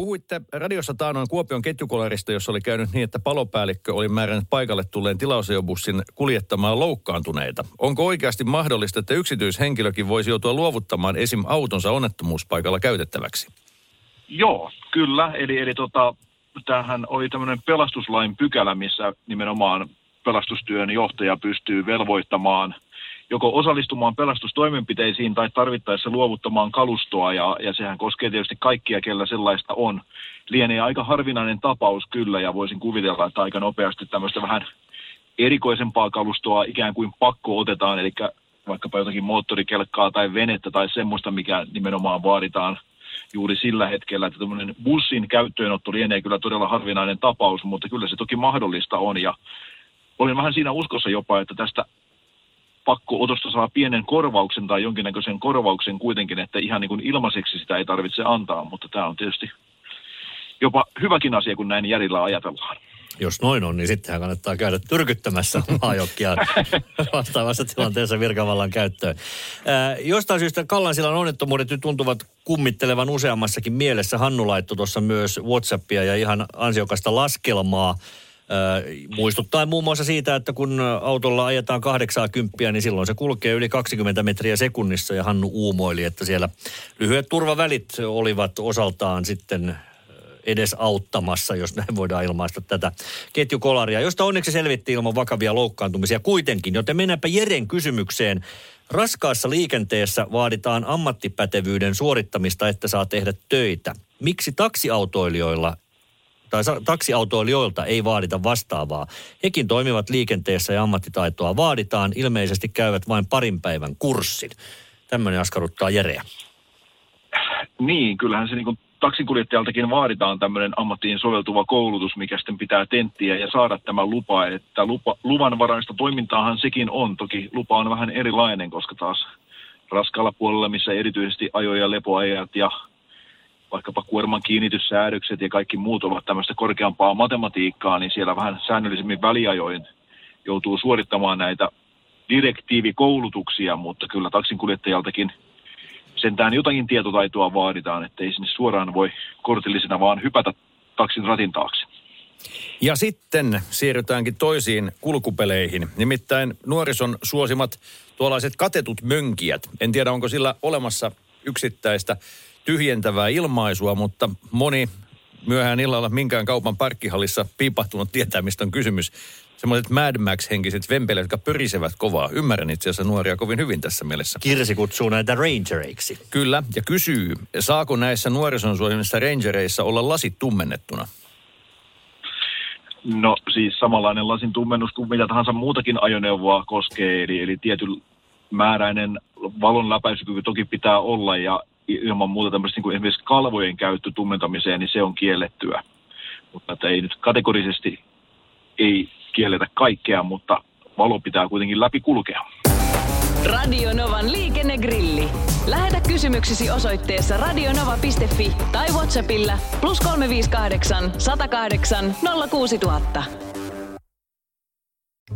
Puhuitte radiossa taanoin Kuopion ketjukolarista, jossa oli käynyt niin, että palopäällikkö oli määrännyt paikalle tulleen tilausajobussin kuljettamaan loukkaantuneita. Onko oikeasti mahdollista, että yksityishenkilökin voisi joutua luovuttamaan esim. autonsa onnettomuuspaikalla käytettäväksi? Joo, kyllä. Eli, eli tota, tämähän oli tämmöinen pelastuslain pykälä, missä nimenomaan pelastustyön johtaja pystyy velvoittamaan joko osallistumaan pelastustoimenpiteisiin tai tarvittaessa luovuttamaan kalustoa, ja, ja sehän koskee tietysti kaikkia, kellä sellaista on. Lienee aika harvinainen tapaus kyllä, ja voisin kuvitella, että aika nopeasti tämmöistä vähän erikoisempaa kalustoa ikään kuin pakko otetaan, eli vaikkapa jotakin moottorikelkkaa tai venettä tai semmoista, mikä nimenomaan vaaditaan – juuri sillä hetkellä, että tämmöinen bussin käyttöönotto lienee kyllä todella harvinainen tapaus, mutta kyllä se toki mahdollista on ja olin vähän siinä uskossa jopa, että tästä pakko-otosta saa pienen korvauksen tai jonkinnäköisen korvauksen kuitenkin, että ihan niin kuin ilmaiseksi sitä ei tarvitse antaa, mutta tämä on tietysti jopa hyväkin asia, kun näin järjellä ajatellaan. Jos noin on, niin sittenhän kannattaa käydä tyrkyttämässä maajokkia vastaavassa tilanteessa virkavallan käyttöön. Ää, jostain syystä Kallansilan onnettomuudet nyt tuntuvat kummittelevan useammassakin mielessä. Hannu laittoi tuossa myös Whatsappia ja ihan ansiokasta laskelmaa. Muistuttaa muun muassa siitä, että kun autolla ajetaan 80, niin silloin se kulkee yli 20 metriä sekunnissa ja Hannu uumoili, että siellä lyhyet turvavälit olivat osaltaan sitten edes auttamassa, jos näin voidaan ilmaista tätä ketjukolaria, josta onneksi selvittiin ilman vakavia loukkaantumisia kuitenkin. Joten mennäänpä Jeren kysymykseen. Raskaassa liikenteessä vaaditaan ammattipätevyyden suorittamista, että saa tehdä töitä. Miksi taksiautoilijoilla tai taksiautoilijoilta ei vaadita vastaavaa. Hekin toimivat liikenteessä ja ammattitaitoa vaaditaan. Ilmeisesti käyvät vain parin päivän kurssin. Tämmöinen askarruttaa Jereä. Niin, kyllähän se niin taksinkuljettajaltakin vaaditaan tämmöinen ammattiin soveltuva koulutus, mikä sitten pitää tenttiä ja saada tämä lupa. Että lupa, luvanvaraista toimintaahan sekin on. Toki lupa on vähän erilainen, koska taas raskaalla puolella, missä erityisesti ajo- ja lepoajat ja vaikkapa kuorman kiinnityssäädökset ja kaikki muut ovat tämmöistä korkeampaa matematiikkaa, niin siellä vähän säännöllisemmin väliajoin joutuu suorittamaan näitä direktiivikoulutuksia, mutta kyllä taksinkuljettajaltakin sentään jotakin tietotaitoa vaaditaan, että ei sinne suoraan voi kortillisena vaan hypätä taksin ratin taakse. Ja sitten siirrytäänkin toisiin kulkupeleihin. Nimittäin nuorison suosimat tuollaiset katetut mönkijät. En tiedä, onko sillä olemassa yksittäistä tyhjentävää ilmaisua, mutta moni myöhään illalla minkään kaupan parkkihallissa piipahtunut tietää, mistä on kysymys. Semmoiset Mad Max-henkiset vempeleet, jotka pyrisevät kovaa. Ymmärrän itse asiassa nuoria kovin hyvin tässä mielessä. Kirsi kutsuu näitä rangereiksi. Kyllä, ja kysyy, saako näissä nuorison rangereissa olla lasit tummennettuna? No siis samanlainen lasin tummennus kuin mitä tahansa muutakin ajoneuvoa koskee, eli, eli tietyn määräinen valon läpäisykyky toki pitää olla ja ilman muuta tämmöistä niin kuin esimerkiksi kalvojen käyttö tummentamiseen, niin se on kiellettyä. Mutta että ei nyt kategorisesti ei kielletä kaikkea, mutta valo pitää kuitenkin läpi kulkea. Radio Novan liikennegrilli. Lähetä kysymyksesi osoitteessa radionova.fi tai Whatsappilla plus 358 108 06000.